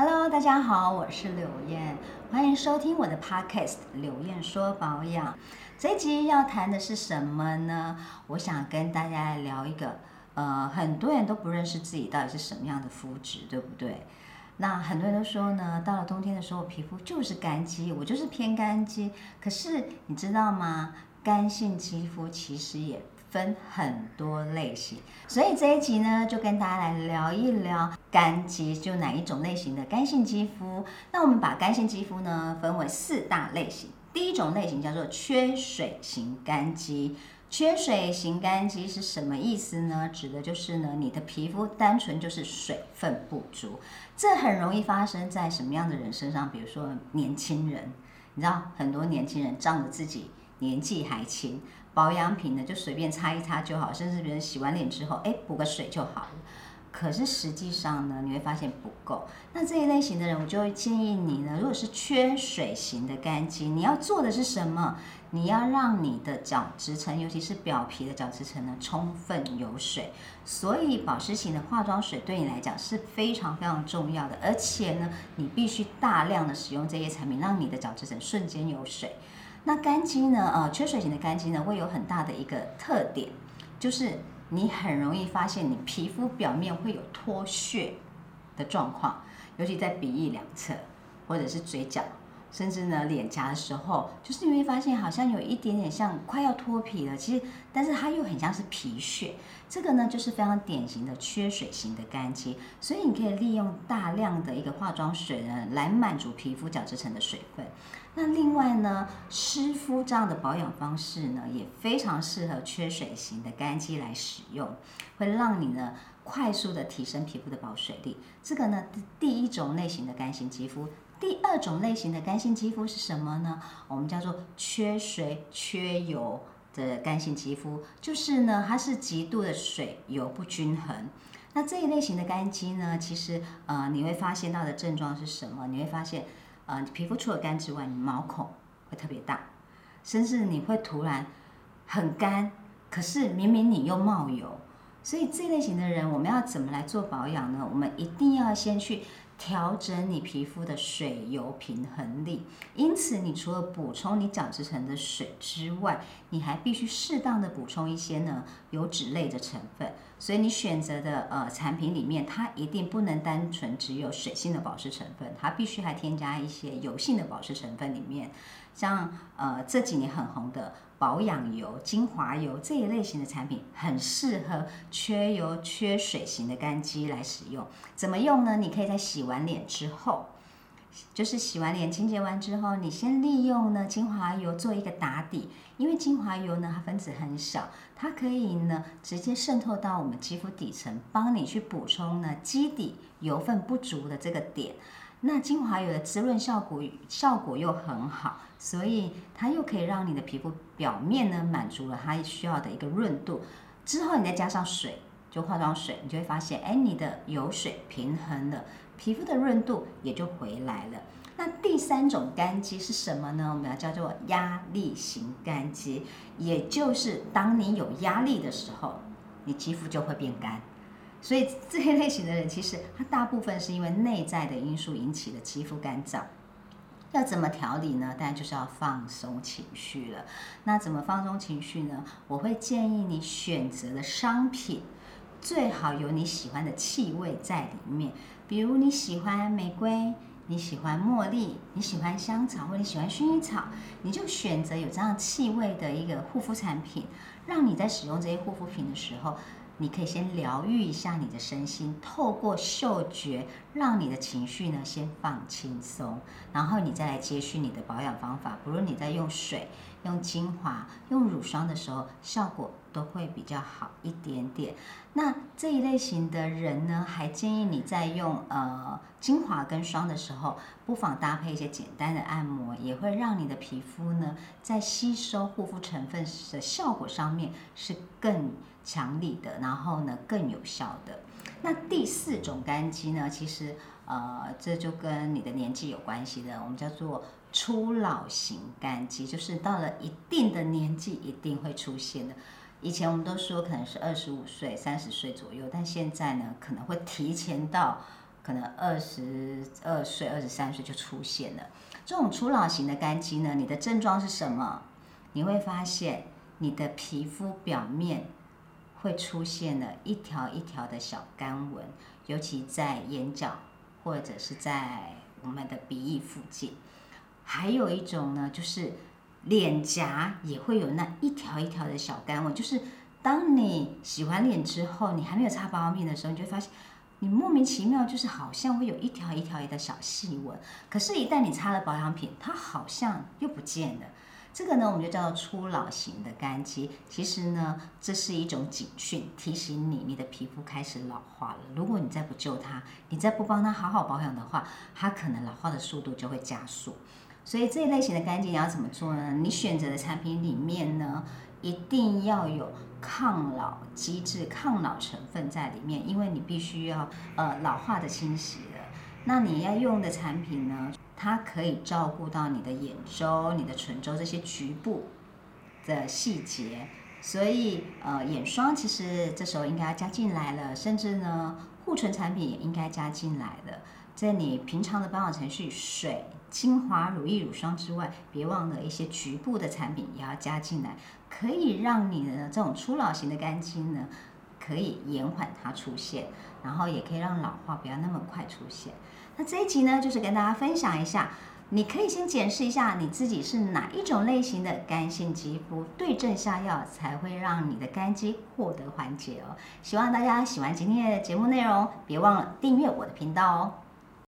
Hello，大家好，我是柳燕，欢迎收听我的 Podcast《柳燕说保养》。这一集要谈的是什么呢？我想跟大家来聊一个，呃，很多人都不认识自己到底是什么样的肤质，对不对？那很多人都说呢，到了冬天的时候，皮肤就是干肌，我就是偏干肌。可是你知道吗？干性肌肤其实也。分很多类型，所以这一集呢，就跟大家来聊一聊干肌，就哪一种类型的干性肌肤。那我们把干性肌肤呢分为四大类型，第一种类型叫做缺水型干肌。缺水型干肌是什么意思呢？指的就是呢，你的皮肤单纯就是水分不足。这很容易发生在什么样的人身上？比如说年轻人，你知道很多年轻人仗着自己年纪还轻。保养品呢，就随便擦一擦就好，甚至别人洗完脸之后，哎，补个水就好了。可是实际上呢，你会发现不够。那这一类型的人，我就会建议你呢，如果是缺水型的干肌，你要做的是什么？你要让你的角质层，尤其是表皮的角质层呢，充分有水。所以保湿型的化妆水对你来讲是非常非常重要的，而且呢，你必须大量的使用这些产品，让你的角质层瞬间有水。那肝肌呢？呃，缺水型的肝肌呢，会有很大的一个特点，就是你很容易发现你皮肤表面会有脱屑的状况，尤其在鼻翼两侧，或者是嘴角，甚至呢脸颊的时候，就是你会发现好像有一点点像快要脱皮了，其实但是它又很像是皮屑。这个呢就是非常典型的缺水型的干肌，所以你可以利用大量的一个化妆水呢来满足皮肤角质层的水分。那另外呢，湿敷这样的保养方式呢，也非常适合缺水型的干肌来使用，会让你呢快速的提升皮肤的保水力。这个呢，第一种类型的干性肌肤，第二种类型的干性肌肤是什么呢？我们叫做缺水缺油的干性肌肤，就是呢，它是极度的水油不均衡。那这一类型的干肌呢，其实呃，你会发现到的症状是什么？你会发现。呃，皮肤除了干之外，你毛孔会特别大，甚至你会突然很干，可是明明你又冒油，所以这类型的人，我们要怎么来做保养呢？我们一定要先去。调整你皮肤的水油平衡力，因此你除了补充你角质层的水之外，你还必须适当的补充一些呢油脂类的成分。所以你选择的呃产品里面，它一定不能单纯只有水性的保湿成分，它必须还添加一些油性的保湿成分里面。像呃这几年很红的保养油、精华油这一类型的产品，很适合缺油、缺水型的干肌来使用。怎么用呢？你可以在洗完脸之后，就是洗完脸清洁完之后，你先利用呢精华油做一个打底，因为精华油呢它分子很小，它可以呢直接渗透到我们肌肤底层，帮你去补充呢基底油分不足的这个点。那精华油的滋润效果效果又很好，所以它又可以让你的皮肤表面呢满足了它需要的一个润度。之后你再加上水，就化妆水，你就会发现，哎，你的油水平衡了，皮肤的润度也就回来了。那第三种干肌是什么呢？我们要叫做压力型干肌，也就是当你有压力的时候，你肌肤就会变干。所以这些类型的人，其实他大部分是因为内在的因素引起的肌肤干燥。要怎么调理呢？当然就是要放松情绪了。那怎么放松情绪呢？我会建议你选择的商品最好有你喜欢的气味在里面。比如你喜欢玫瑰，你喜欢茉莉，你喜欢香草，或者你喜欢薰衣草，你就选择有这样气味的一个护肤产品，让你在使用这些护肤品的时候。你可以先疗愈一下你的身心，透过嗅觉让你的情绪呢先放轻松，然后你再来接续你的保养方法。不论你在用水、用精华、用乳霜的时候，效果都会比较好一点点。那这一类型的人呢，还建议你在用呃精华跟霜的时候，不妨搭配一些简单的按摩，也会让你的皮肤呢在吸收护肤成分的效果上面是更。强力的，然后呢更有效的。那第四种干肌呢，其实呃这就跟你的年纪有关系的，我们叫做初老型干肌，就是到了一定的年纪一定会出现的。以前我们都说可能是二十五岁、三十岁左右，但现在呢可能会提前到。可能二十二岁、二十三岁就出现了。这种初老型的干肌呢，你的症状是什么？你会发现你的皮肤表面会出现了一条一条的小干纹，尤其在眼角或者是在我们的鼻翼附近。还有一种呢，就是脸颊也会有那一条一条的小干纹，就是当你洗完脸之后，你还没有擦保养品的时候，你就会发现。你莫名其妙就是好像会有一条一条的小细纹，可是，一旦你擦了保养品，它好像又不见了。这个呢，我们就叫做初老型的干肌。其实呢，这是一种警讯，提醒你你的皮肤开始老化了。如果你再不救它，你再不帮它好好保养的话，它可能老化的速度就会加速。所以这一类型的干净要怎么做呢？你选择的产品里面呢，一定要有。抗老机制、抗老成分在里面，因为你必须要呃老化的清洗了。那你要用的产品呢，它可以照顾到你的眼周、你的唇周这些局部的细节。所以呃，眼霜其实这时候应该要加进来了，甚至呢，护唇产品也应该加进来了。在你平常的保养程序，水、精华、乳液、乳霜之外，别忘了一些局部的产品也要加进来。可以让你的这种初老型的干肌呢，可以延缓它出现，然后也可以让老化不要那么快出现。那这一集呢，就是跟大家分享一下，你可以先检视一下你自己是哪一种类型的干性肌肤，对症下药才会让你的干肌获得缓解哦。希望大家喜欢今天的节目内容，别忘了订阅我的频道哦。